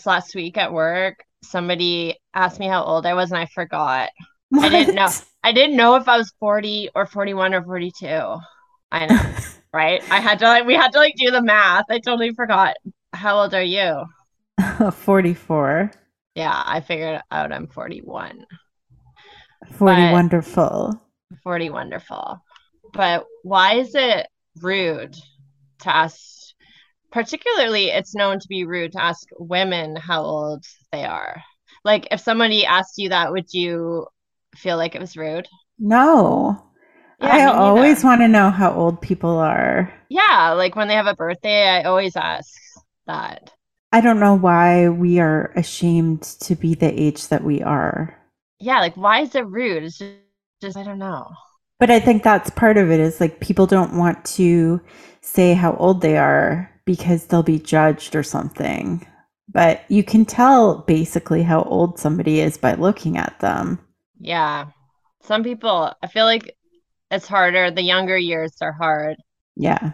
just last week at work, somebody asked me how old I was and I forgot. What? I didn't know. I didn't know if I was 40 or 41 or 42. I know, right? I had to like we had to like do the math. I totally forgot. How old are you? 44. Yeah, I figured out I'm 41. 40 but, wonderful. 40 wonderful. But why is it rude to ask particularly it's known to be rude to ask women how old they are. Like if somebody asked you that, would you feel like it was rude? No. Yeah, I always want to know how old people are. Yeah, like when they have a birthday, I always ask that. I don't know why we are ashamed to be the age that we are. Yeah, like why is it rude? It's just, just I don't know. But I think that's part of it is like people don't want to say how old they are because they'll be judged or something. But you can tell basically how old somebody is by looking at them. Yeah. Some people, I feel like it's harder. The younger years are hard. Yeah.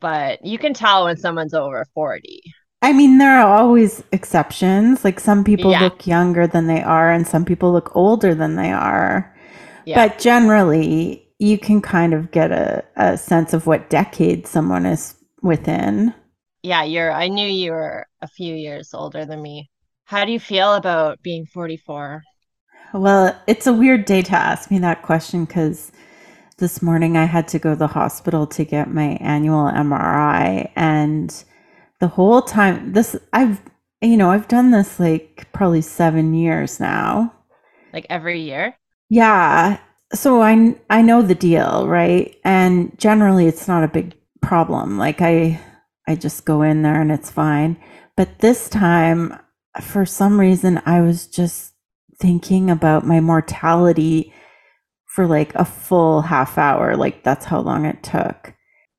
But you can tell when someone's over 40. I mean, there are always exceptions. Like some people yeah. look younger than they are, and some people look older than they are. Yeah. But generally, you can kind of get a, a sense of what decade someone is within. Yeah, you're I knew you were a few years older than me. How do you feel about being 44? Well, it's a weird day to ask me that question because this morning I had to go to the hospital to get my annual MRI. And the whole time, this, I've, you know, I've done this like probably seven years now. Like every year? Yeah. So I, I know the deal, right? And generally it's not a big problem. Like I, I just go in there and it's fine. But this time, for some reason, I was just thinking about my mortality for like a full half hour. Like that's how long it took.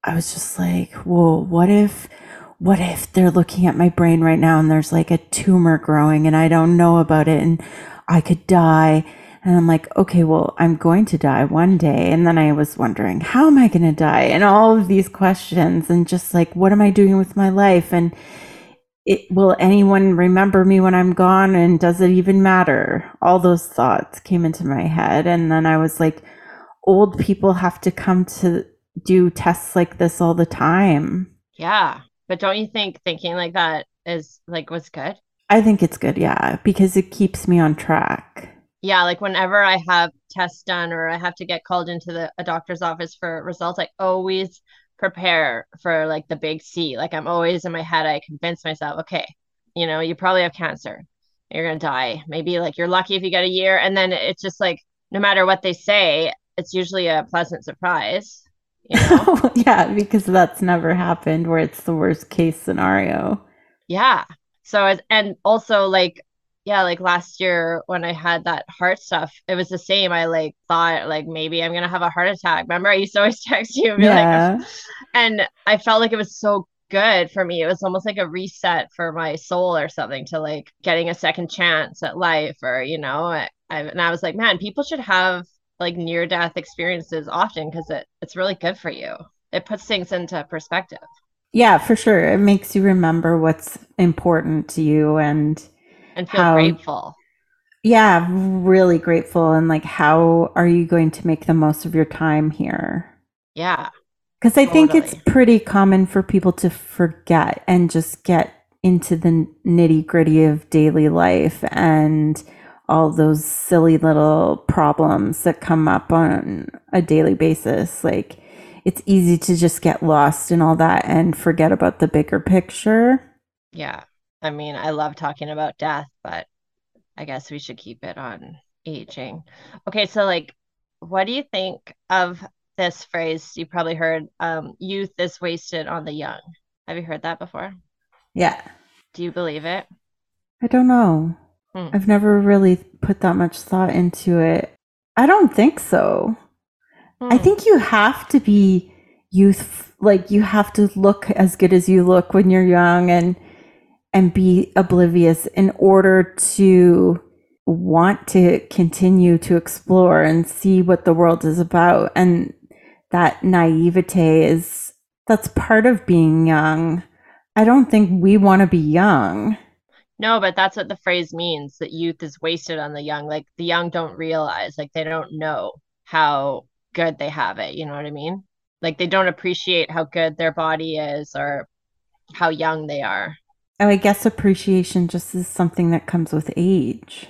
I was just like, whoa, what if, what if they're looking at my brain right now and there's like a tumor growing and I don't know about it and I could die and I'm like, okay, well, I'm going to die one day. And then I was wondering, how am I going to die? And all of these questions, and just like, what am I doing with my life? And it, will anyone remember me when I'm gone? And does it even matter? All those thoughts came into my head. And then I was like, old people have to come to do tests like this all the time. Yeah. But don't you think thinking like that is like what's good? I think it's good, yeah, because it keeps me on track yeah, like whenever I have tests done or I have to get called into the a doctor's office for results, I always prepare for like the big C. Like I'm always in my head, I convince myself, okay, you know, you probably have cancer. You're gonna die. Maybe like you're lucky if you get a year. And then it's just like no matter what they say, it's usually a pleasant surprise. You know? yeah, because that's never happened where it's the worst case scenario. Yeah. So and also like yeah, like last year when I had that heart stuff, it was the same. I like thought like maybe I'm gonna have a heart attack. Remember, I used to always text you and yeah. like, and I felt like it was so good for me. It was almost like a reset for my soul or something to like getting a second chance at life, or you know, I, I and I was like, man, people should have like near death experiences often because it it's really good for you. It puts things into perspective. Yeah, for sure. It makes you remember what's important to you and and feel how, grateful. Yeah, really grateful. And like, how are you going to make the most of your time here? Yeah. Because I totally. think it's pretty common for people to forget and just get into the nitty gritty of daily life and all those silly little problems that come up on a daily basis. Like, it's easy to just get lost in all that and forget about the bigger picture. Yeah. I mean, I love talking about death, but I guess we should keep it on aging. Okay, so like what do you think of this phrase you probably heard um youth is wasted on the young. Have you heard that before? Yeah. Do you believe it? I don't know. Hmm. I've never really put that much thought into it. I don't think so. Hmm. I think you have to be youth like you have to look as good as you look when you're young and and be oblivious in order to want to continue to explore and see what the world is about. And that naivete is that's part of being young. I don't think we want to be young. No, but that's what the phrase means that youth is wasted on the young. Like the young don't realize, like they don't know how good they have it. You know what I mean? Like they don't appreciate how good their body is or how young they are. Oh, I guess appreciation just is something that comes with age.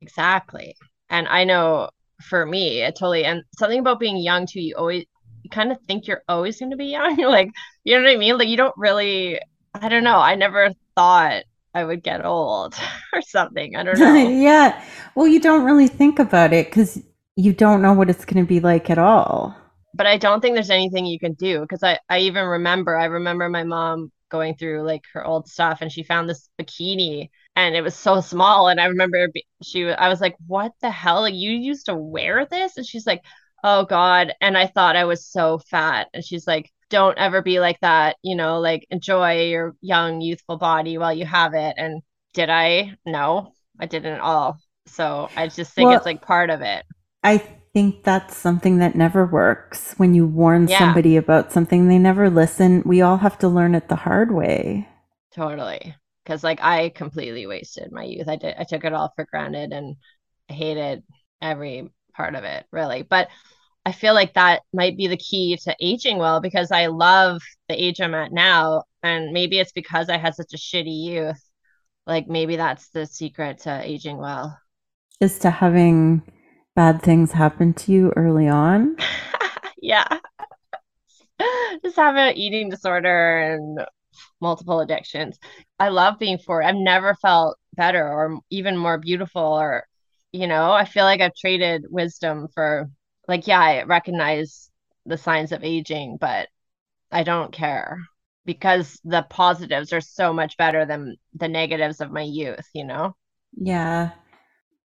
Exactly. And I know for me, it totally, and something about being young too, you always, you kind of think you're always going to be young. like, you know what I mean? Like, you don't really, I don't know. I never thought I would get old or something. I don't know. yeah. Well, you don't really think about it because you don't know what it's going to be like at all. But I don't think there's anything you can do because I, I even remember, I remember my mom going through like her old stuff and she found this bikini and it was so small. And I remember she, I was like, what the hell? Like, you used to wear this? And she's like, oh God. And I thought I was so fat. And she's like, don't ever be like that, you know, like enjoy your young, youthful body while you have it. And did I? No, I didn't at all. So I just think well, it's like part of it. I think that's something that never works. When you warn yeah. somebody about something, they never listen. We all have to learn it the hard way. Totally. Cause like I completely wasted my youth. I did I took it all for granted and I hated every part of it, really. But I feel like that might be the key to aging well because I love the age I'm at now. And maybe it's because I had such a shitty youth. Like maybe that's the secret to aging well. Is to having bad things happen to you early on. yeah. Just have an eating disorder and multiple addictions. I love being 40. I've never felt better or even more beautiful or you know, I feel like I've traded wisdom for like yeah, I recognize the signs of aging, but I don't care because the positives are so much better than the negatives of my youth, you know? Yeah.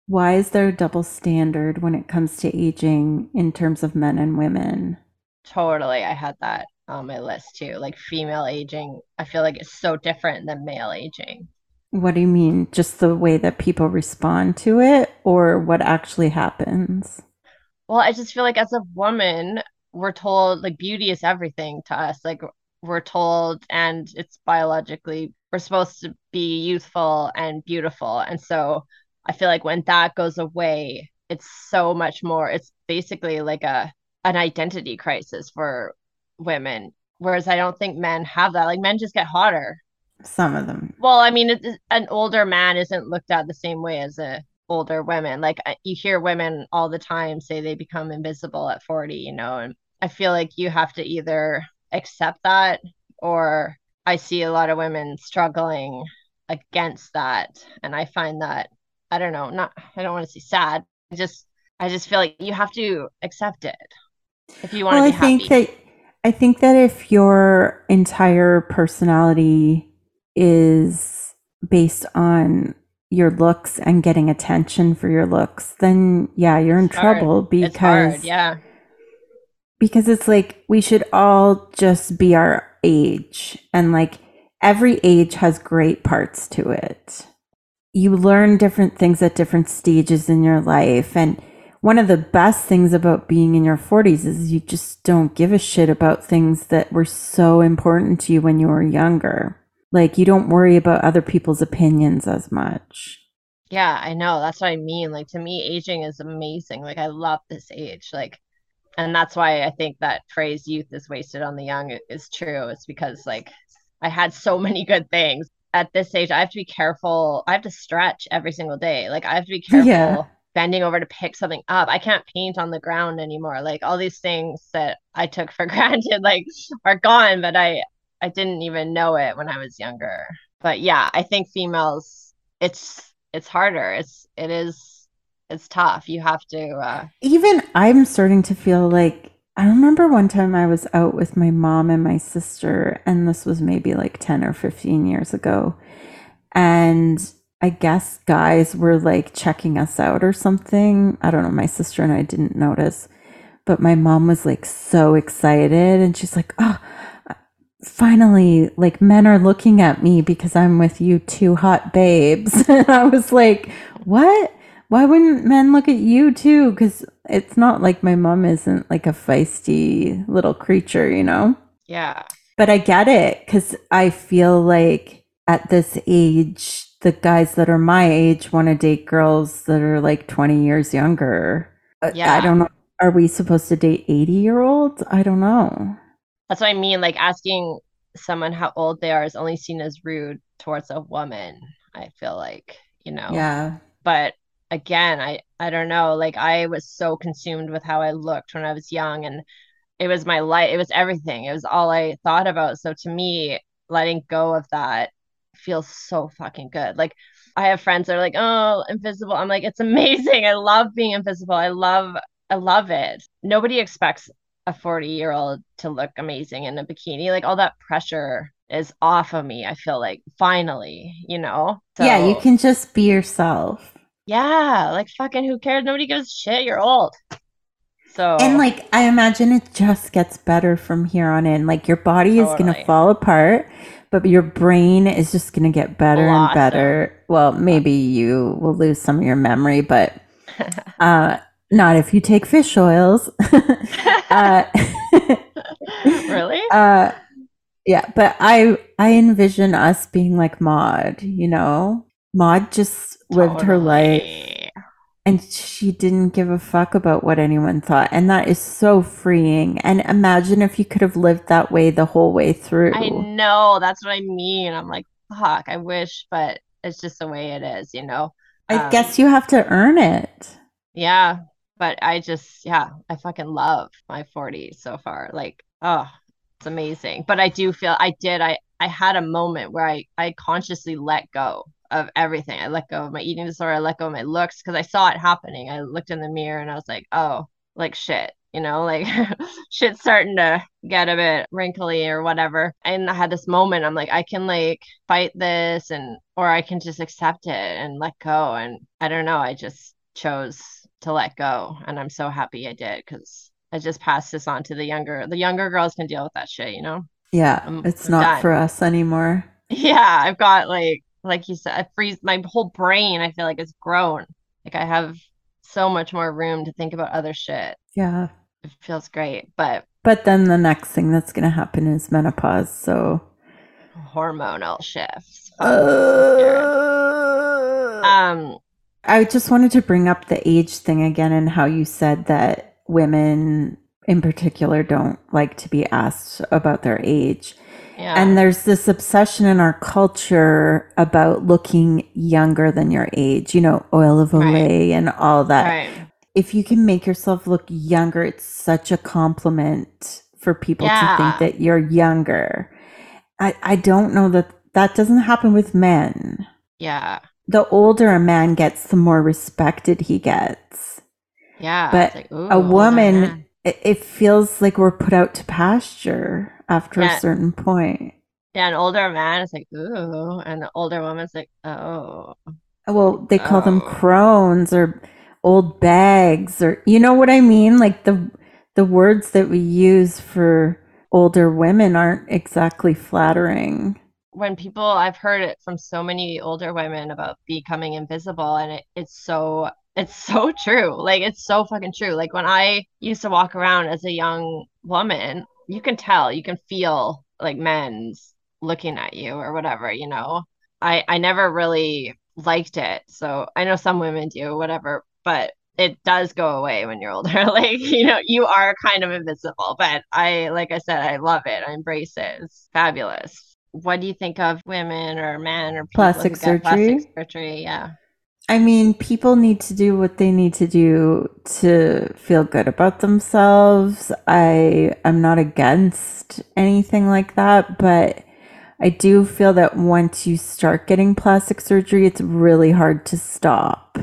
Why is there a double standard when it comes to aging in terms of men and women? Totally. I had that on my list too. Like female aging, I feel like it's so different than male aging. What do you mean? Just the way that people respond to it or what actually happens? Well, I just feel like as a woman, we're told like beauty is everything to us. Like we're told, and it's biologically, we're supposed to be youthful and beautiful. And so I feel like when that goes away, it's so much more. It's basically like a an identity crisis for women. Whereas I don't think men have that. Like men just get hotter. Some of them. Well, I mean, it, an older man isn't looked at the same way as a older women. Like you hear women all the time say they become invisible at 40, you know, and I feel like you have to either accept that or I see a lot of women struggling against that. And I find that I don't know, not I don't want to say sad. I just I just feel like you have to accept it if you want well, to be I think happy. that I think that if your entire personality is based on your looks and getting attention for your looks, then yeah, you're in trouble because yeah. Because it's like we should all just be our age and like every age has great parts to it. You learn different things at different stages in your life and one of the best things about being in your 40s is you just don't give a shit about things that were so important to you when you were younger. Like you don't worry about other people's opinions as much. Yeah, I know. That's what I mean. Like to me, aging is amazing. Like I love this age. Like, and that's why I think that phrase "youth is wasted on the young" is true. It's because like I had so many good things at this stage, I have to be careful. I have to stretch every single day. Like I have to be careful. Yeah. Bending over to pick something up. I can't paint on the ground anymore. Like all these things that I took for granted, like are gone. But I, I didn't even know it when I was younger. But yeah, I think females, it's it's harder. It's it is it's tough. You have to uh even I'm starting to feel like I remember one time I was out with my mom and my sister, and this was maybe like 10 or 15 years ago. And I guess guys were like checking us out or something. I don't know. My sister and I didn't notice, but my mom was like so excited, and she's like, Oh, finally, like men are looking at me because I'm with you two hot babes. and I was like, what? Why wouldn't men look at you too? Because it's not like my mom isn't like a feisty little creature, you know? Yeah. But I get it because I feel like at this age, the guys that are my age want to date girls that are like 20 years younger. Uh, Yeah. I don't know. Are we supposed to date 80 year olds? I don't know. That's what I mean. Like asking someone how old they are is only seen as rude towards a woman, I feel like, you know. Yeah. But again, I I don't know. Like I was so consumed with how I looked when I was young and it was my life. It was everything. It was all I thought about. So to me, letting go of that feels so fucking good. Like I have friends that are like, "Oh, invisible." I'm like, "It's amazing. I love being invisible. I love I love it." Nobody expects a 40 year old to look amazing in a bikini. Like all that pressure is off of me. I feel like finally, you know? yeah, you can just be yourself. Yeah, like fucking who cares? Nobody gives shit. You're old. So, And like I imagine it just gets better from here on in. Like your body is going to fall apart, but your brain is just going to get better and better. Well, maybe you will lose some of your memory, but uh not if you take fish oils. uh really? uh yeah, but I I envision us being like Maud, you know? Maud just lived her life and she didn't give a fuck about what anyone thought and that is so freeing and imagine if you could have lived that way the whole way through I know. That's what I mean. I'm like, fuck, I wish, but it's just the way it is, you know? i Um, guess you have to earn it Yeah, but I just, yeah, I fucking love my 40s so far. Like, oh, it's amazing. But I do feel I did, I I had a moment where I I consciously let go of everything. I let go of my eating disorder, I let go of my looks because I saw it happening. I looked in the mirror and I was like, oh, like shit, you know, like shit's starting to get a bit wrinkly or whatever. And I had this moment, I'm like, I can like fight this and or I can just accept it and let go. And I don't know, I just chose to let go and i'm so happy i did because i just passed this on to the younger the younger girls can deal with that shit you know yeah I'm- it's I'm not done. for us anymore yeah i've got like like you said i freeze my whole brain i feel like it's grown. Like i have so much more room to think about other shit. Yeah. It feels great but but then the next thing that's going to happen is menopause so hormonal shifts. Uh, um I just wanted to bring up the age thing again and how you said that women in particular don't like to be asked about their age. Yeah And there's this obsession in our culture about looking younger than your age, you know, oil of Right. Olay and all that. right If you can make yourself look younger, it's such a compliment for people to think that you're younger. I, I don't know that that doesn't happen with men. yeah The older a man gets, the more respected he gets. yeah But like, a woman, man. It, it feels like we're put out to pasture after Yeah. a certain point. Yeah, an older man is like, ooh, and the older woman's like, oh, Well, they call them Oh. crones or old bags or you know what I mean? Like the the words that we use for older women aren't exactly flattering. when people, I've heard it from so many older women about becoming invisible, and it, it's so, it's so true. Like, it's so fucking true. Like, when I used to walk around as a young woman, you can tell, you can feel like men's looking at you or whatever, you know? I, I never really liked it. So I know some women do, whatever, but it does go away when you're older. Like, you know, you are kind of invisible, but I, like I said, I love it. I embrace it. It's fabulous. What do you think of women or men or people Plastic get plastic surgery? surgery? Yeah. I mean, people need to do what they need to do to feel good about themselves. I am not against anything like that, but I do feel that once you start getting plastic surgery, it's really hard to stop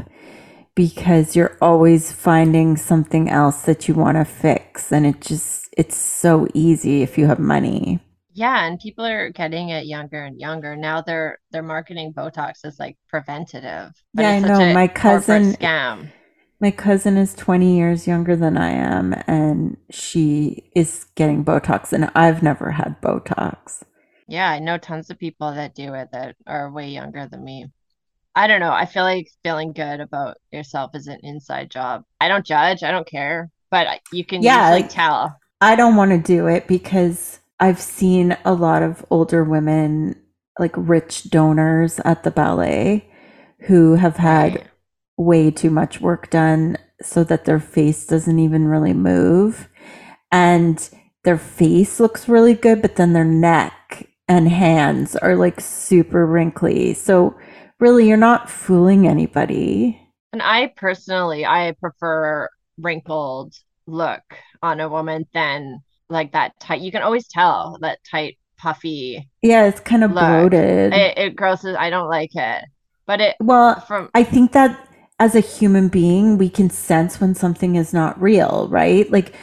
because you're always finding something else that you want to fix and it just it's so easy if you have money. Yeah, and people are getting it younger and younger. Now they're they're marketing Botox as like preventative. But Yeah, I such know. My cousin- scam. My cousin is 20 years younger than I am, and she is getting Botox, and I've never had Botox. Yeah, I know tons of people that do it that are way younger than me. I don't know. I feel like feeling good about yourself is an inside job. I don't judge. I don't care. But you can Yeah, usually like- tell. I don't want to do it because I've seen a lot of older women like rich donors at the ballet who have had Right. way too much work done so that their face doesn't even really move. And their face looks really good, but then their neck and hands are like super wrinkly. So, really, you're not fooling anybody. And I personally, I prefer wrinkled look on a woman than like that tight. You can always tell that tight, puffy Yeah, it's kind of look. bloated. It, it grosses. I don't like it. But it well, from I think that as a human being, we can sense when something is not real, right? Like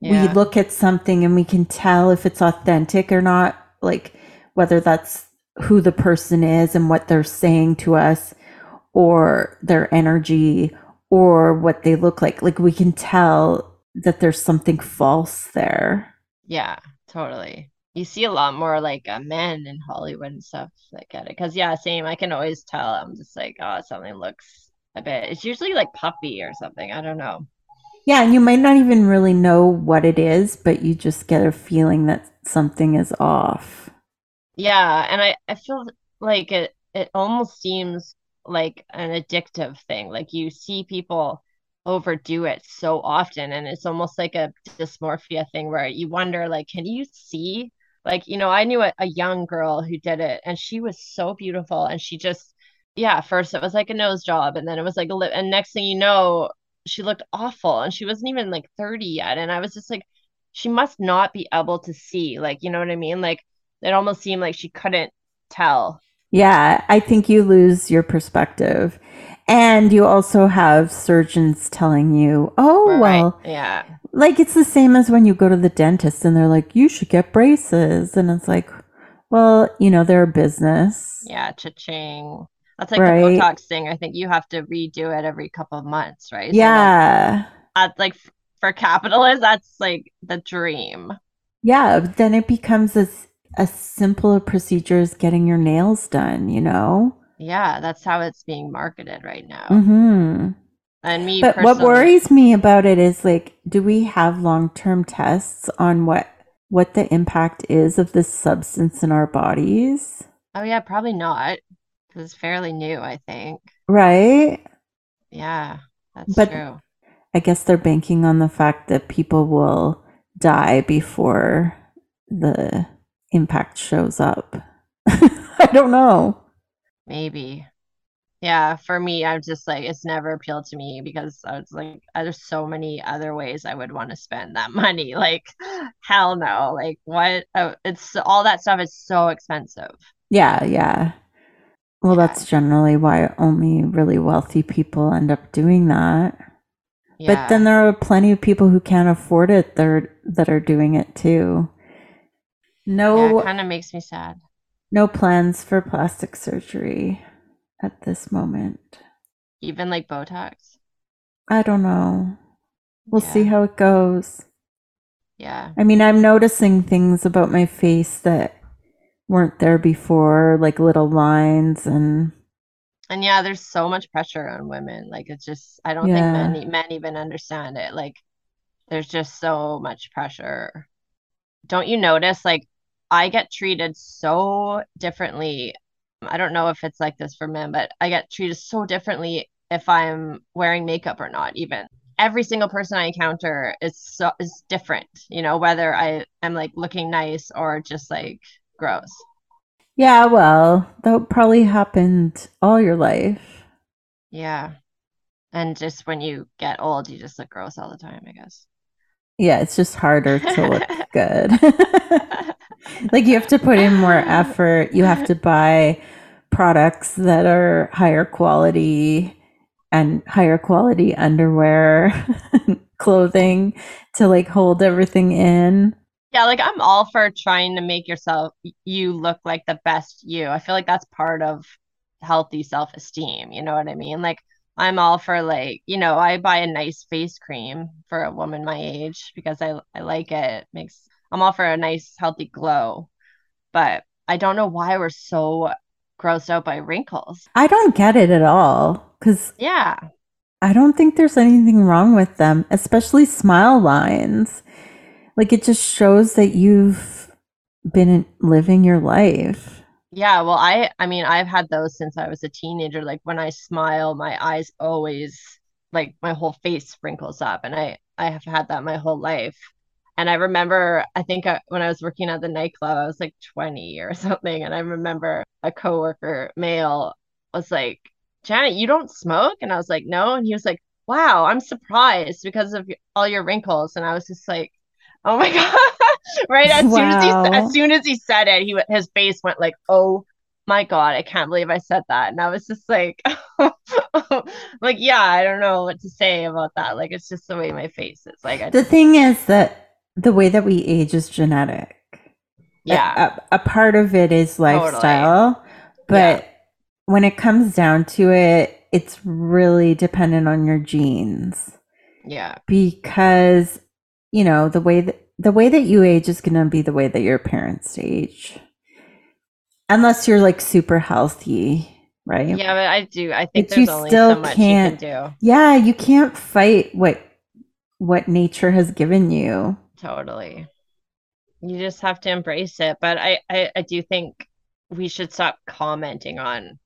Yeah. we look at something and we can tell if it's authentic or not, like whether that's who the person is and what they're saying to us or their energy or what they look like. Like we can tell that there's something false there. Yeah, totally. You see a lot more like uh, men in Hollywood and stuff like that get it. Because, yeah, same. I can always tell. I'm just like, oh, something looks a bit. It's usually like puffy or something. I don't know. Yeah, and you might not even really know what it is, but you just get a feeling that something is off. Yeah, and I, I feel like it, it almost seems like an addictive thing. Like you see people overdo it so often, and it's almost like a dysmorphia thing where you wonder, like, can you see? Like, you know, I knew a, a young girl who did it, and she was so beautiful, and she just, yeah, first it was like a nose job, and then it was like a lip, and next thing you know, she looked awful, and she wasn't even like 30 yet, and I was just like, she must not be able to see, like, you know what I mean? Like, it almost seemed like she couldn't tell. Yeah, I think you lose your perspective. And you also have surgeons telling you, oh, Right. well, Yeah. like it's the same as when you go to the dentist and they're like, you should get braces. And it's like, well, you know, they're a business. Yeah. Cha-ching. That's like Right. the Botox thing. I think you have to redo it every couple of months, right? So Yeah. that's like for capitalists, that's like the dream. Yeah. Then it becomes as a simpler procedure as getting your nails done, you know? Yeah, that's how it's being marketed right now. hmm And me But what worries me about it is like, do we have long term tests on what what the impact is of this substance in our bodies? oh yeah, probably not. it's fairly new, I think. Right? Yeah, that's But- true. I guess they're banking on the fact that people will die before the impact shows up. I don't know. Maybe. Yeah, for me, I'm just like, it's never appealed to me because I was like, there's so many other ways I would want to spend that money. Like, hell no. Like, what? Oh, it's all that stuff is so expensive. Yeah, yeah. Well, Yeah. that's generally why only really wealthy people end up doing that. Yeah. But then there are plenty of people who can't afford it that are, that are doing it too. yeah, No, it kind of makes me sad. No plans for plastic surgery at this moment. Even like Botox. I don't know. We'll see how it goes. Yeah. I mean, I'm noticing things about my face that weren't there before, like little lines and And yeah, there's so much pressure on women. Like, it's just, I don't Yeah. think men, men even understand it. Like, there's just so much pressure. Don't you notice, like, I get treated so differently. I don't know if it's like this for men, but I get treated so differently if I'm wearing makeup or not, even. Every single person I encounter is so is different, you know, whether I am like looking nice or just like gross. yeah, well, that probably happened all your life. Yeah. And just when you get old, you just look gross all the time, I guess. Yeah, it's just harder to look good. like you have to put in more effort. You have to buy products that are higher quality and higher quality underwear, clothing to like hold everything in. Yeah, like I'm all for trying to make yourself you look like the best you. I feel like that's part of healthy self-esteem, you know what I mean? Like I'm all for like, you know, I buy a nice face cream for a woman my age because I I like it. It makes I'm all for a nice healthy glow. But I don't know why we're so grossed out by wrinkles. I don't get it at all because Yeah. I don't think there's anything wrong with them, especially smile lines. Like it just shows that you've been living your life. Yeah, well, I I mean, I've had those since I was a teenager. Like when I smile, my eyes always like my whole face wrinkles up, and I I have had that my whole life. And I remember, I think I, when I was working at the nightclub, I was like 20 or something, and I remember a coworker, male, was like, "Janet, you don't smoke?" And I was like, "No," and he was like, "Wow, I'm surprised because of all your wrinkles." And I was just like, "Oh my God." right as wow. soon as he as soon as he said it, he his face went like, "Oh my god, I can't believe I said that." And I was just like, like yeah, I don't know what to say about that. Like it's just the way my face is. Like I the thing is that the way that we age is genetic. Yeah, a, a part of it is lifestyle, totally. but yeah. when it comes down to it, it's really dependent on your genes. Yeah, because you know the way that the way that you age is going to be the way that your parents age. Unless you're like super healthy, right? Yeah, but I do. I think but there's only so much you can do. Yeah, you can't fight what what nature has given you. Totally. You just have to embrace it. But I, I, I do think we should stop commenting on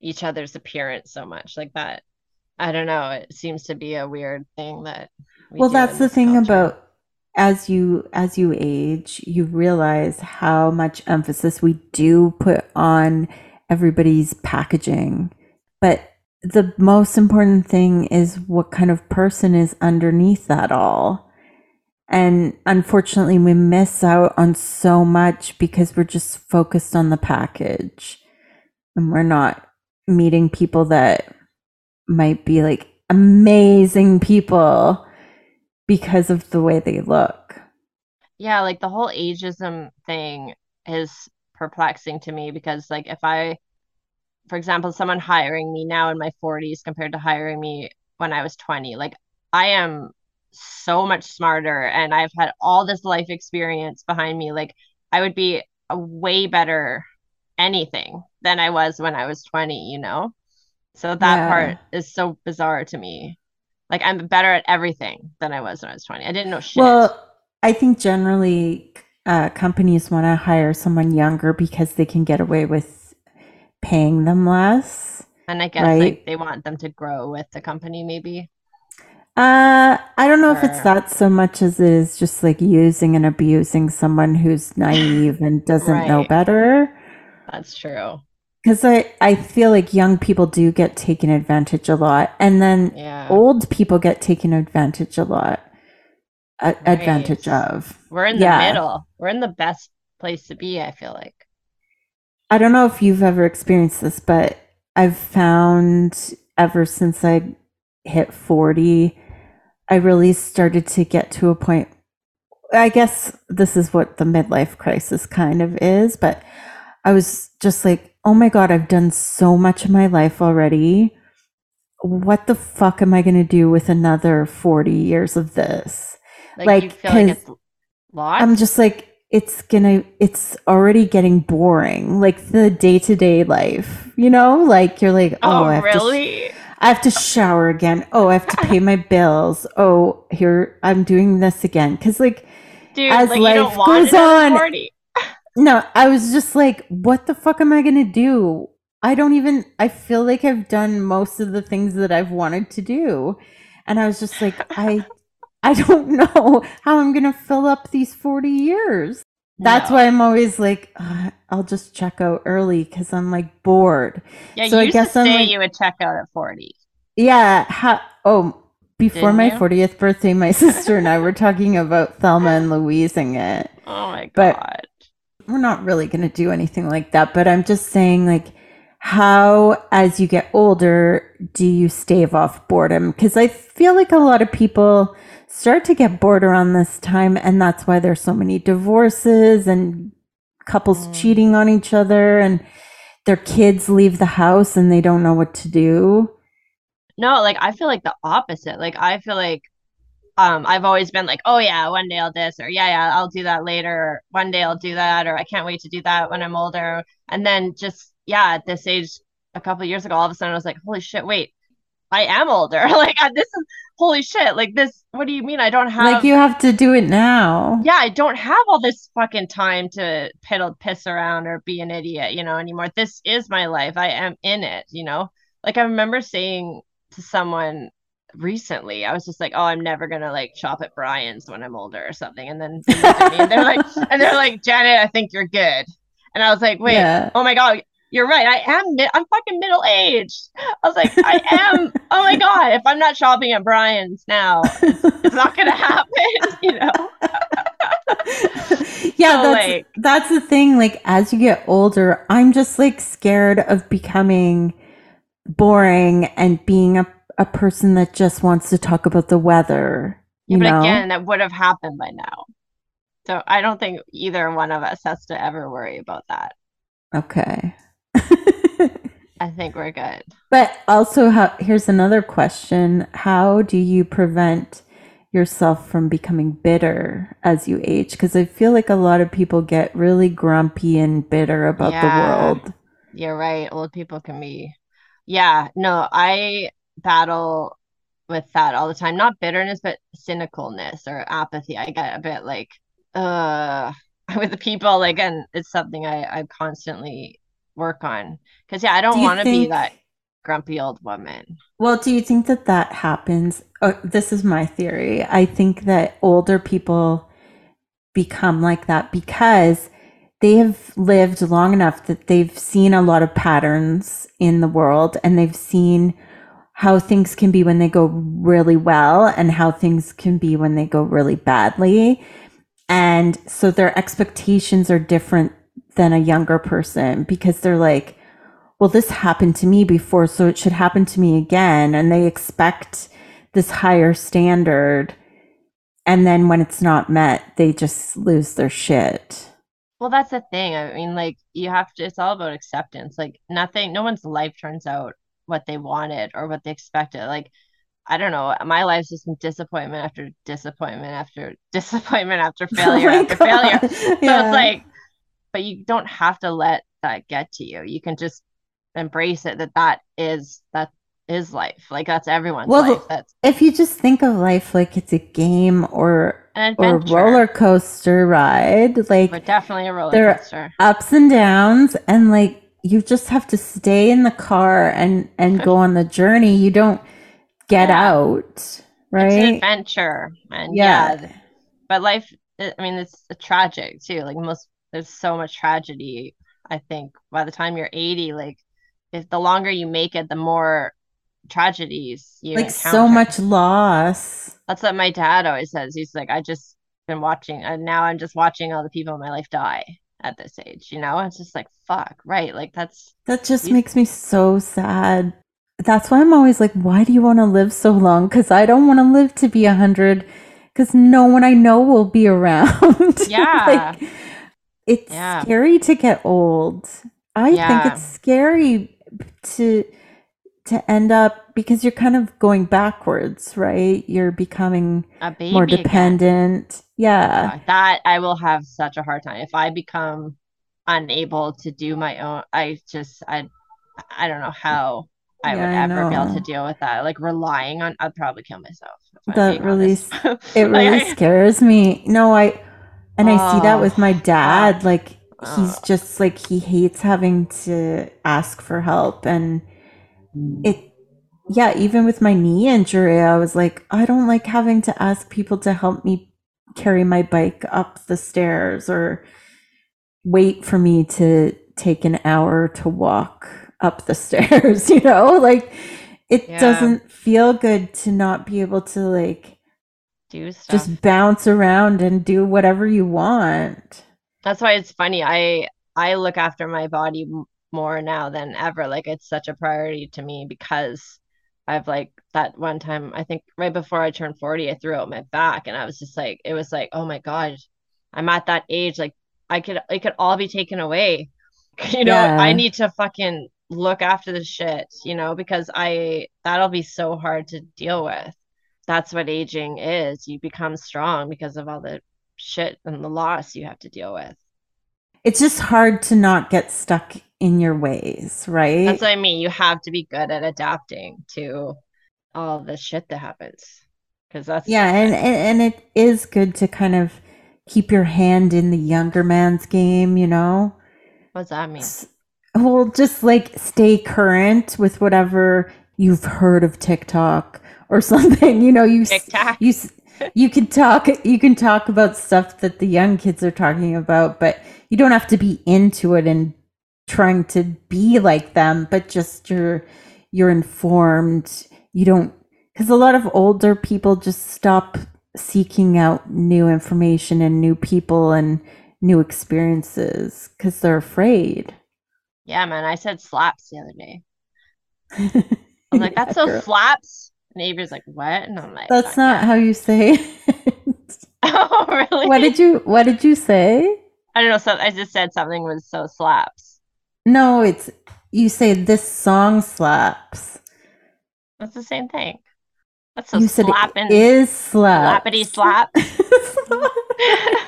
each other's appearance so much like that. I don't know. It seems to be a weird thing that. We well, that's the thing culture. about as you as you age, you realize how much emphasis we do put on everybody's packaging. But the most important thing is what kind of person is underneath that all. And unfortunately, we miss out on so much because we're just focused on the package and we're not meeting people that might be like amazing people because of the way they look. Yeah, like the whole ageism thing is perplexing to me because like if I for example, someone hiring me now in my 40s compared to hiring me when I was 20, like I am so much smarter and I've had all this life experience behind me. Like I would be a way better anything than I was when I was 20, you know? So that yeah. part is so bizarre to me. Like I'm better at everything than I was when I was 20. I didn't know shit. Well, I think generally uh, companies want to hire someone younger because they can get away with paying them less. And I guess right? like they want them to grow with the company, maybe. Uh, I don't know if it's that so much as it is just like using and abusing someone who's naive and doesn't right. know better. That's true because I, I feel like young people do get taken advantage a lot and then yeah. old people get taken advantage a lot a- right. advantage of we're in the yeah. middle we're in the best place to be i feel like i don't know if you've ever experienced this but i've found ever since i hit 40 i really started to get to a point i guess this is what the midlife crisis kind of is but i was just like oh my God, I've done so much in my life already. What the fuck am I going to do with another 40 years of this? Like, like, you feel like? I'm just like, it's gonna, it's already getting boring. Like the day to day life, you know? Like you're like, oh, oh I have really? To sh- I have to shower again. Oh, I have to pay my bills. Oh, here I'm doing this again. Cause like, Dude, as like life goes on, 40. No, I was just like, what the fuck am I to do? I don't even, I feel like I've done most of the things that I've wanted to do. And I was just like, I, I don't know how I'm to fill up these 40 years. That's no. why I'm always like, uh, I'll just check out early because I'm like bored. Yeah, so I guess I'm like, you would check out at 40. Yeah. Ha- oh, before Didn't my you? 40th birthday, my sister and I were talking about Thelma and Louising it. Oh my God. But we're not really going to do anything like that, but I'm just saying, like, how, as you get older, do you stave off boredom? Because I feel like a lot of people start to get bored around this time, and that's why there's so many divorces and couples mm. cheating on each other, and their kids leave the house and they don't know what to do. No, like, I feel like the opposite. Like, I feel like um, I've always been like, oh yeah, one day I'll this, or yeah, yeah, I'll do that later. Or, one day I'll do that, or I can't wait to do that when I'm older. And then just yeah, at this age, a couple years ago, all of a sudden I was like, holy shit, wait, I am older. like this is holy shit, like this, what do you mean I don't have like you have to do it now? Yeah, I don't have all this fucking time to piddle piss around or be an idiot, you know, anymore. This is my life. I am in it, you know. Like I remember saying to someone recently, I was just like, "Oh, I'm never gonna like shop at Bryan's when I'm older or something." And then and they're like, and they're like, "Janet, I think you're good." And I was like, "Wait, yeah. oh my god, you're right. I am. I'm fucking middle aged. I was like, I am. oh my god, if I'm not shopping at Bryan's now, it's, it's not gonna happen. You know. yeah, so, that's like, that's the thing. Like as you get older, I'm just like scared of becoming boring and being a a person that just wants to talk about the weather. Yeah, but know? again, that would have happened by now. So I don't think either one of us has to ever worry about that. Okay. I think we're good. But also, how, here's another question How do you prevent yourself from becoming bitter as you age? Because I feel like a lot of people get really grumpy and bitter about yeah, the world. You're right. Old people can be. Yeah, no, I battle with that all the time. Not bitterness, but cynicalness or apathy. I get a bit like, uh, with the people, like, and it's something I, I constantly work on. Cause yeah, I don't do want to think... be that grumpy old woman. Well, do you think that that happens? Oh, this is my theory. I think that older people become like that because they have lived long enough that they've seen a lot of patterns in the world and they've seen how things can be when they go really well and how things can be when they go really badly. And so their expectations are different than a younger person because they're like, well, this happened to me before, so it should happen to me again. And they expect this higher standard. And then when it's not met, they just lose their shit. Well, that's the thing. I mean, like, you have to, it's all about acceptance. Like, nothing, no one's life turns out what they wanted or what they expected. Like, I don't know. My life's just been disappointment after disappointment after disappointment after oh failure oh after God. failure. So yeah. it's like, but you don't have to let that get to you. You can just embrace it that that is that is life. Like that's everyone's well, life. That's if you just think of life like it's a game or or roller coaster ride, like but definitely a roller coaster. ups and downs, and like you just have to stay in the car and and go on the journey. You don't get yeah. out, right? It's an adventure, and yeah. yeah. But life, I mean, it's tragic too. Like most, there's so much tragedy. I think by the time you're 80, like if the longer you make it, the more tragedies you like encounter. so much loss. That's what my dad always says. He's like, I just been watching, and now I'm just watching all the people in my life die at this age, you know? It's just like, fuck, right? Like, that's that just you... makes me so sad. That's why I'm always like, why do you want to live so long? Because I don't want to live to be a hundred, because no one I know will be around. Yeah. like, it's yeah. scary to get old. I yeah. think it's scary to to end up because you're kind of going backwards, right? You're becoming more dependent. Again. Yeah. That I will have such a hard time if I become unable to do my own. I just I I don't know how I yeah, would ever I be able to deal with that. Like relying on, I'd probably kill myself. That really, it really scares me. No, I, and I see that with my dad. Like he's just like he hates having to ask for help, and mm. it yeah even with my knee injury i was like i don't like having to ask people to help me carry my bike up the stairs or wait for me to take an hour to walk up the stairs you know like it yeah. doesn't feel good to not be able to like do stuff. just bounce around and do whatever you want that's why it's funny i i look after my body more now than ever. Like it's such a priority to me because I've like that one time, I think right before I turned 40, I threw out my back and I was just like, it was like, oh my God, I'm at that age. Like I could, it could all be taken away. You know, yeah. I need to fucking look after the shit, you know, because I, that'll be so hard to deal with. That's what aging is. You become strong because of all the shit and the loss you have to deal with. It's just hard to not get stuck in your ways, right? That's what I mean. You have to be good at adapting to all the shit that happens. because that's yeah, and, and and it is good to kind of keep your hand in the younger man's game, you know. what's that mean? Well, just like stay current with whatever you've heard of TikTok or something. You know, you TikTok. you you can talk you can talk about stuff that the young kids are talking about, but you don't have to be into it and trying to be like them, but just you're you're informed. You don't because a lot of older people just stop seeking out new information and new people and new experiences because they're afraid. Yeah, man. I said slaps the other day. I was like, that's Yeah, so girl. Slaps. Neighbor's like, what? And I'm like, That's "Oh, not how you say it. oh, really? what did you what did you say? I don't know. So I just said something was so slaps. No, it's you say this song slaps. That's the same thing. That's so you said slapping. it is slap. slappity slap.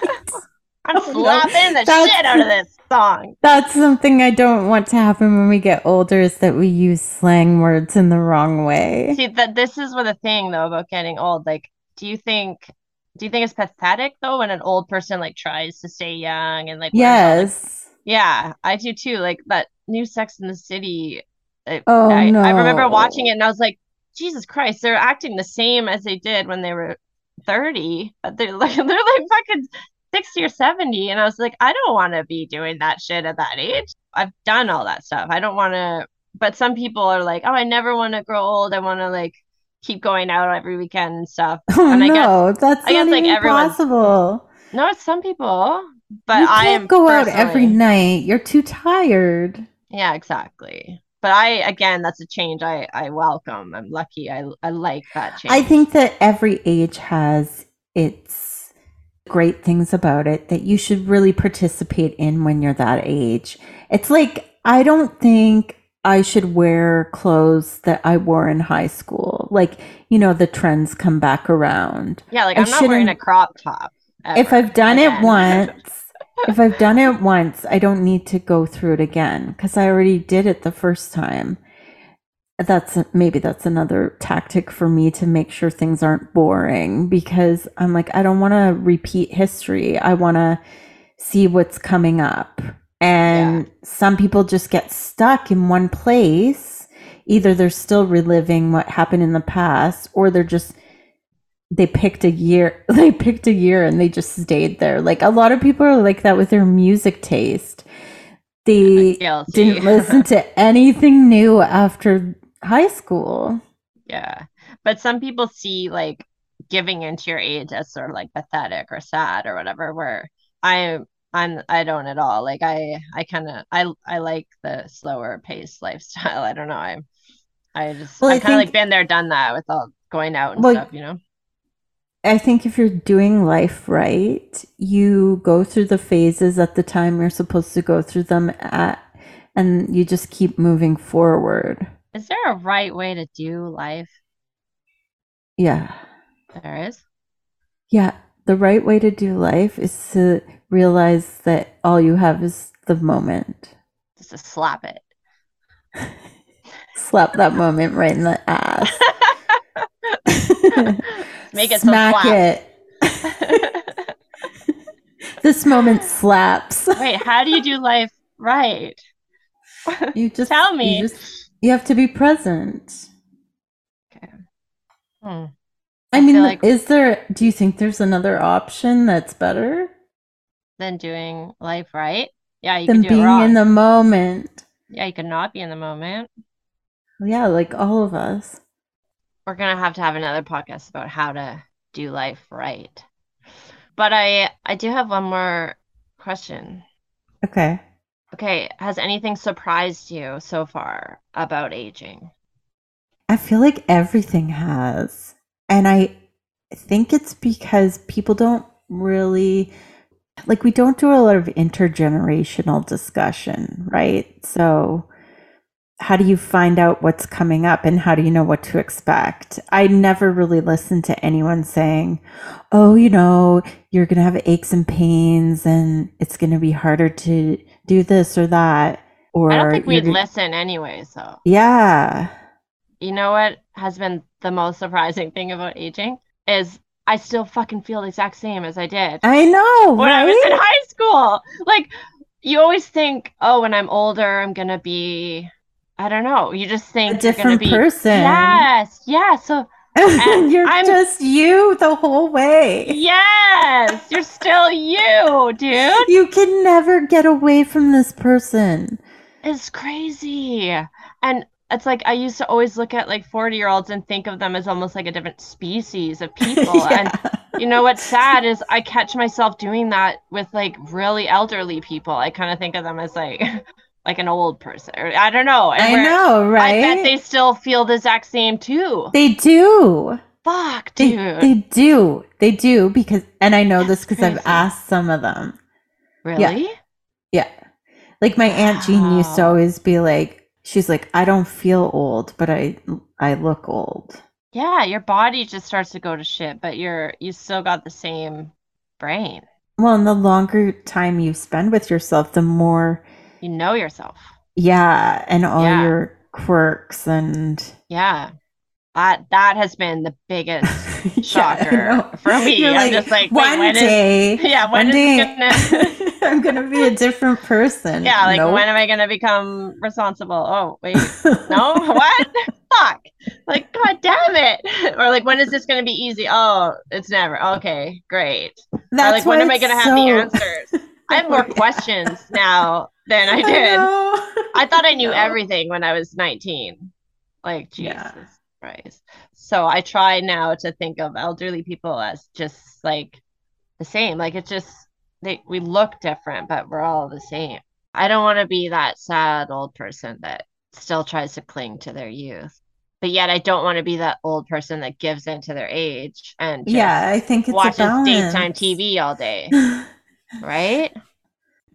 I'm no. slapping the That's- shit out of this song. That's something I don't want to happen when we get older is that we use slang words in the wrong way. See that this is what the thing though about getting old. Like, do you think do you think it's pathetic though when an old person like tries to stay young and like all, like- Yes. yeah, I do too. Like that new Sex in the City. I, Oh, I, I remember watching it and I was like, Jesus Christ, they're acting the same as they did when they were 30. But they're like they're like fucking 60 or 70. And I was like, I don't want to be doing that shit at that age. I've done all that stuff. I don't want to but some people are like, Oh, I never want to grow old. I want to like keep going out every weekend and stuff. Oh And I guess- no, that's I guess, like, even possible. No, it's some people. But you I can't am go out every night. You're too tired. Yeah, exactly. But I again, that's a change I I welcome. I'm lucky. I I like that change. I think that every age has its great things about it that you should really participate in when you're that age. It's like, I don't think I should wear clothes that I wore in high school. Like, you know, the trends come back around. yeah, like I I'm not wearing a crop top. if I've done again. it once, if I've done it once, I don't need to go through it again because I already did it the first time. That's maybe that's another tactic for me to make sure things aren't boring because I'm like, I don't want to repeat history. I want to see what's coming up. And some people just get stuck in one place. Either they're still reliving what happened in the past or they're just they picked a year they picked a year and they just stayed there like a lot of people are like that with their music taste they didn't listen to anything new after high school yeah, but some people see like giving into your age as sort of like pathetic or sad or whatever. Where I I'm I don't at all. Like I I kind of I I like the slower paced lifestyle. I don't know. I I just Well, I've kind of like think- been there, done that with all going out and Well, stuff. You know. i think if you're doing life right you go through the phases at the time you're supposed to go through them at and you just keep moving forward Is there a right way to do life? yeah There is. yeah the right way to do life is to realize that all you have is the moment Just to slap it. slap that moment right in the ass. Make it so Smack slap. it. This moment slaps. Wait, how do you do life right? You just Tell me. You, just, you have to be present. Okay. Hmm. I I mean, like- is there? Do you think there's another option that's better Than doing life right. Yeah, you than can do being in the moment? Yeah, you could not be in the moment. Yeah, like all of us. We're gonna have to have another podcast about how to do life right. But I I do have one more question. Okay. Okay, has anything surprised you so far about aging? I feel like everything has. And I think it's because people don't really like we don't do a lot of intergenerational discussion, right? So how do you find out what's coming up and how do you know what to expect? I never really listened to anyone saying, "Oh, you know, you're going to have aches and pains and it's going to be harder to do this or that." Or I don't think we'd listen anyway. So Yeah. You know what has been the most surprising thing about aging is I still fucking feel the exact same as I did I know, when right? I was in high school. Like you always think, oh, when I'm older, I'm gonna be, I don't know. You just think a you're gonna different be, person. yes, yeah. So and you're I'm- just you the whole way. yes, you're still you, dude. You can never get away from this person. It's crazy. And it's like I used to always look at like 40 year olds and think of them as almost like a different species of people. And you know what's sad is I catch myself doing that with like really elderly people. I kind of think of them as like like an old person. I don't know. I know, right? I bet they still feel the exact same too. They do. Fuck, They, dude. they do. They do because, and I know this because I've asked some of them. really? Yeah. Like my aunt Jean used to always be like, she's like, I don't feel old, but I I look old. Yeah, your body just starts to go to shit, but you're you still got the same brain. Well, and the longer time you spend with yourself, the more, You know yourself. yeah, and all Yeah. your quirks and Yeah. That that has been the biggest shocker know. for me. You're I'm just like, one when is- day, yeah, when one day, gonna I'm gonna be a different person. Yeah, like Nope. when am I gonna become responsible? Oh, wait, no, what? Fuck. Like, god damn it. Or like when is this gonna be easy? Oh, it's never. Okay, great. Or That's like when am I gonna have the answers? I have more Yeah. questions now than I did. know. I thought I knew know. everything when I was 19. Like, Jesus Yeah. Christ. So I try now to think of elderly people as just like the same. Like it's just they we look different, but we're all the same. I don't want to be that sad old person that still tries to cling to their youth. But yet I don't want to be that old person that gives in to their age and just Yeah, I think it's watches daytime TV all day right?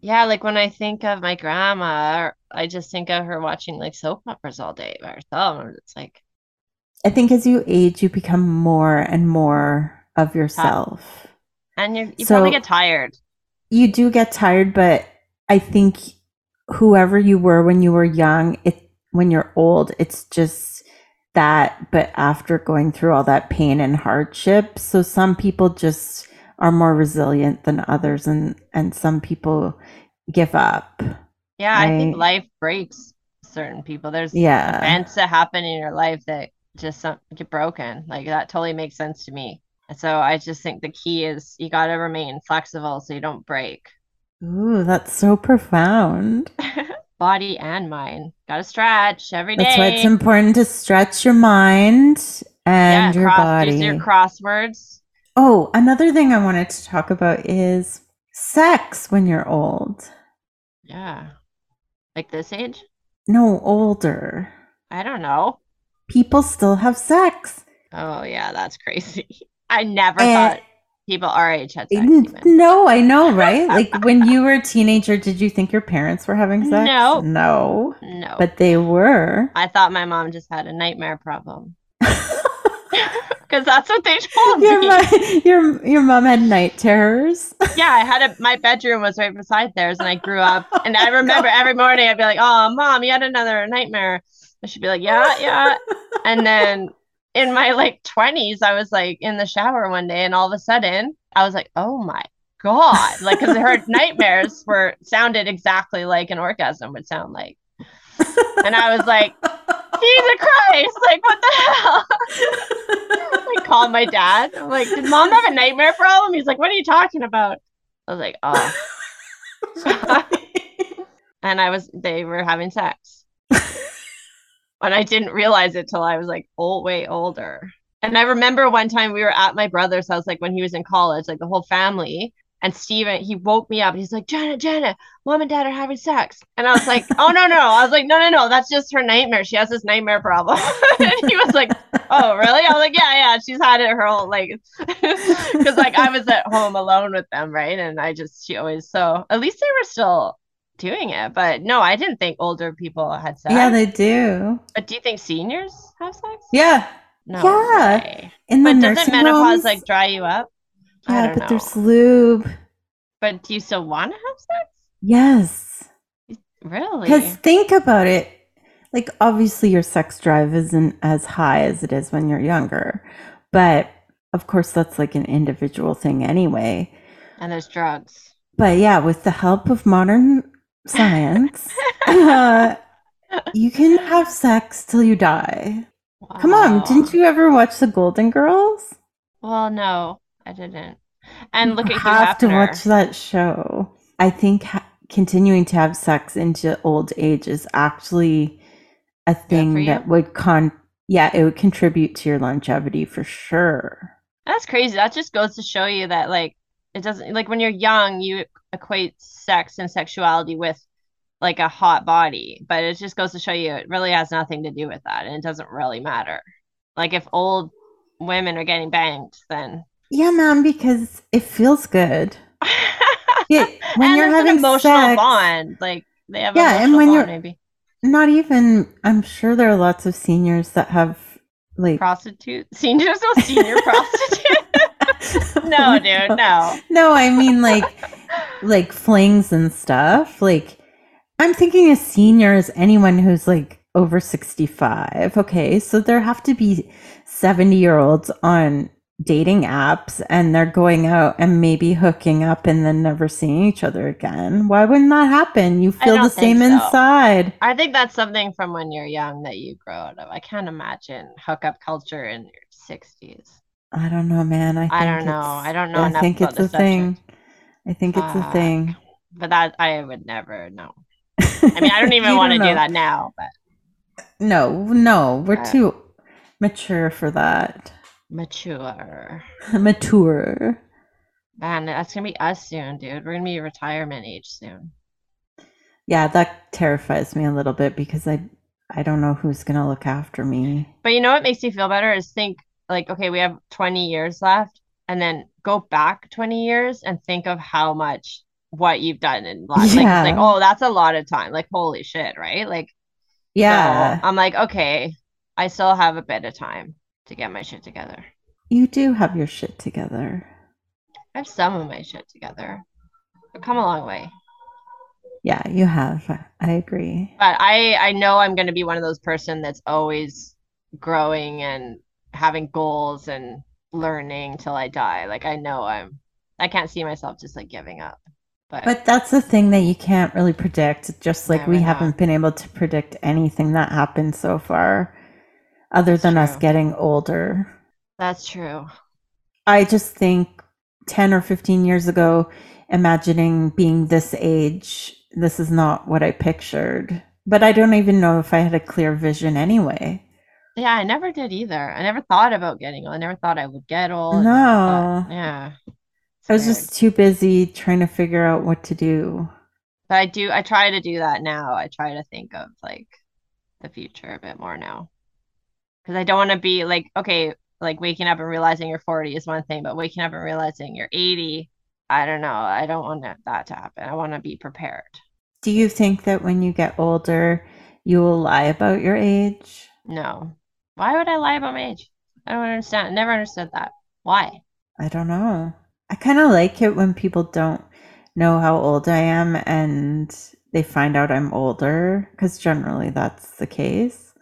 Yeah, like when I think of my grandma, I just think of her watching like soap operas all day by herself. It's like, I think as you age, you become more and more of yourself. and you you So- probably get tired. You do get tired, but I think whoever you were when you were young, it when you're old, it's just that, but after going through all that pain and hardship. So some people just are more resilient than others and and some people give up. Yeah, I think life breaks certain people. There's Yeah. events that happen in your life that just some, get broken. Like that totally makes sense to me. And so I just think the key is you got to remain flexible so you don't break Ooh, that's so profound. body and mind. Got to stretch every day. That's why it's important to stretch your mind yeah, and your cross, body. use your crosswords. Oh, another thing I wanted to talk about is sex when you're old. Yeah. Like this age? No, older. I don't know. People still have sex. Oh yeah, that's crazy. I never Eh, thought people our age had sex even. No, I know, right? like when you were a teenager, did you think your parents were having sex? No. No. No. But they were. I thought my mom just had a nightmare problem. Because that's what they told your, me. your, your mom had night terrors. Yeah, I had a my bedroom was right beside theirs and I grew up and I remember every morning I'd be like, Oh mom, you had another nightmare. And she'd be like, Yeah, yeah. And then in my like twenties, I was like in the shower one day and all of a sudden I was like, Oh my God. Like because her nightmares were sounded exactly like an orgasm would sound like. And I was like, Jesus Christ, like what the hell? I called my dad. I'm like, did mom have a nightmare problem? He's like, what are you talking about? I was like, oh. And I was, they were having sex. and I didn't realize it till I was like, old, way older. And I remember one time we were at my brother's house, like when he was in college, like the whole family. And Steven, he woke me up and he's like, Janet, Janet, mom and dad are having sex. And I was like, oh, no, no. I was like, no, no, no. That's just her nightmare. She has this nightmare problem. and he was like, oh, really? I was like, yeah, yeah. She's had it her whole, like, because like I was at home alone with them, right? And I just, she always, so at least they were still doing it. But no, I didn't think older people had sex. yeah, they do. but do you think seniors have sex? Yeah. No Yeah. way. In the But doesn't menopause homes, like dry you up? I yeah, but know. there's lube. But do you still want to have sex? Yes. Really? Because think about it. Like, obviously, your sex drive isn't as high as it is when you're younger. But of course, that's like an individual thing anyway. And there's drugs. But yeah, with the help of modern science, uh, you can have sex till you die. Wow. Come on, didn't you ever watch the Golden Girls? Well, no, I didn't. And look you at have to watch that show. I think ha- continuing to have sex into old age is actually a thing that would con yeah, it would contribute to your longevity for sure. That's crazy. That just goes to show you that like it doesn't like when you're young, you equate sex and sexuality with like a hot body, but it just goes to show you it really has nothing to do with that and it doesn't really matter. Like if old women are getting banged, then yeah, man, because it feels good. yeah, when you're having an emotional sex, bond, like they have yeah, and when you're maybe not even. I'm sure there are lots of seniors that have like prostitute seniors, no senior prostitute. no, dude, no. No, I mean like like flings and stuff. Like I'm thinking a senior is anyone who's like over 65. Okay. So there have to be 70 year olds on dating apps and they're going out and maybe hooking up and then never seeing each other again. Why wouldn't that happen? You feel the same so. inside. I think that's something from when you're young that you grow out of. I can't imagine hookup culture in your 60s. I don't know, man. I, I don't know. I don't know. I think it's a thing. I think it's a thing. But that I would never know. I mean, I don't even want to do that now, but no, no, we're uh, too mature for that. Mature. mature. Man, that's gonna be us soon, dude. We're gonna be retirement age soon. Yeah, that terrifies me a little bit because I I don't know who's gonna look after me. But you know what makes me feel better is think like, okay, we have 20 years left, and then go back 20 years and think of how much what you've done in life. Yeah. Like, like, oh, that's a lot of time. Like, holy shit, right? Like, yeah. So I'm like, okay, I still have a bit of time to get my shit together. You do have your shit together. I have some of my shit together. I've come a long way. Yeah, you have. I agree. But I I know I'm going to be one of those person that's always growing and having goals and learning till I die. Like I know I'm I can't see myself just like giving up. But, but that's the thing that you can't really predict, just like we haven't been able to predict anything that happened so far, other that's than true. us getting older. That's true. I just think 10 or 15 years ago, imagining being this age, this is not what I pictured. But I don't even know if I had a clear vision anyway. Yeah, I never did either. I never thought about getting old. I never thought I would get old. No. Thought, yeah. I was just too busy trying to figure out what to do. But I do I try to do that now. I try to think of like the future a bit more now. Cuz I don't want to be like okay, like waking up and realizing you're 40 is one thing, but waking up and realizing you're 80, I don't know. I don't want that to happen. I want to be prepared. Do you think that when you get older, you will lie about your age? No. Why would I lie about my age? I don't understand. I never understood that. Why? I don't know. I kind of like it when people don't know how old I am and they find out I'm older because generally that's the case.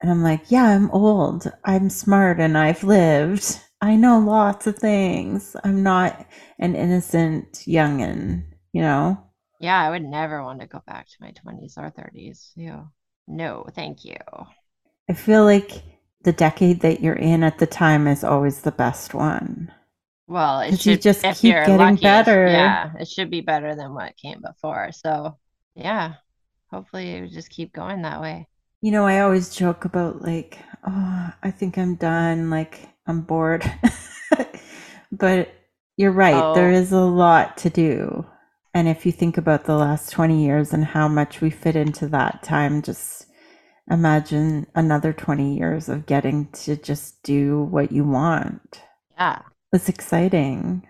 And I'm like, yeah, I'm old. I'm smart and I've lived. I know lots of things. I'm not an innocent youngin', you know? Yeah, I would never want to go back to my 20s or 30s. Yeah. No, thank you. I feel like the decade that you're in at the time is always the best one. Well, it should just keep getting lucky, better. Yeah, it should be better than what came before. So, yeah, hopefully it would just keep going that way. You know, I always joke about like, oh, I think I'm done. Like, I'm bored. but you're right. Oh. There is a lot to do. And if you think about the last 20 years and how much we fit into that time, just imagine another 20 years of getting to just do what you want. Yeah. It's exciting.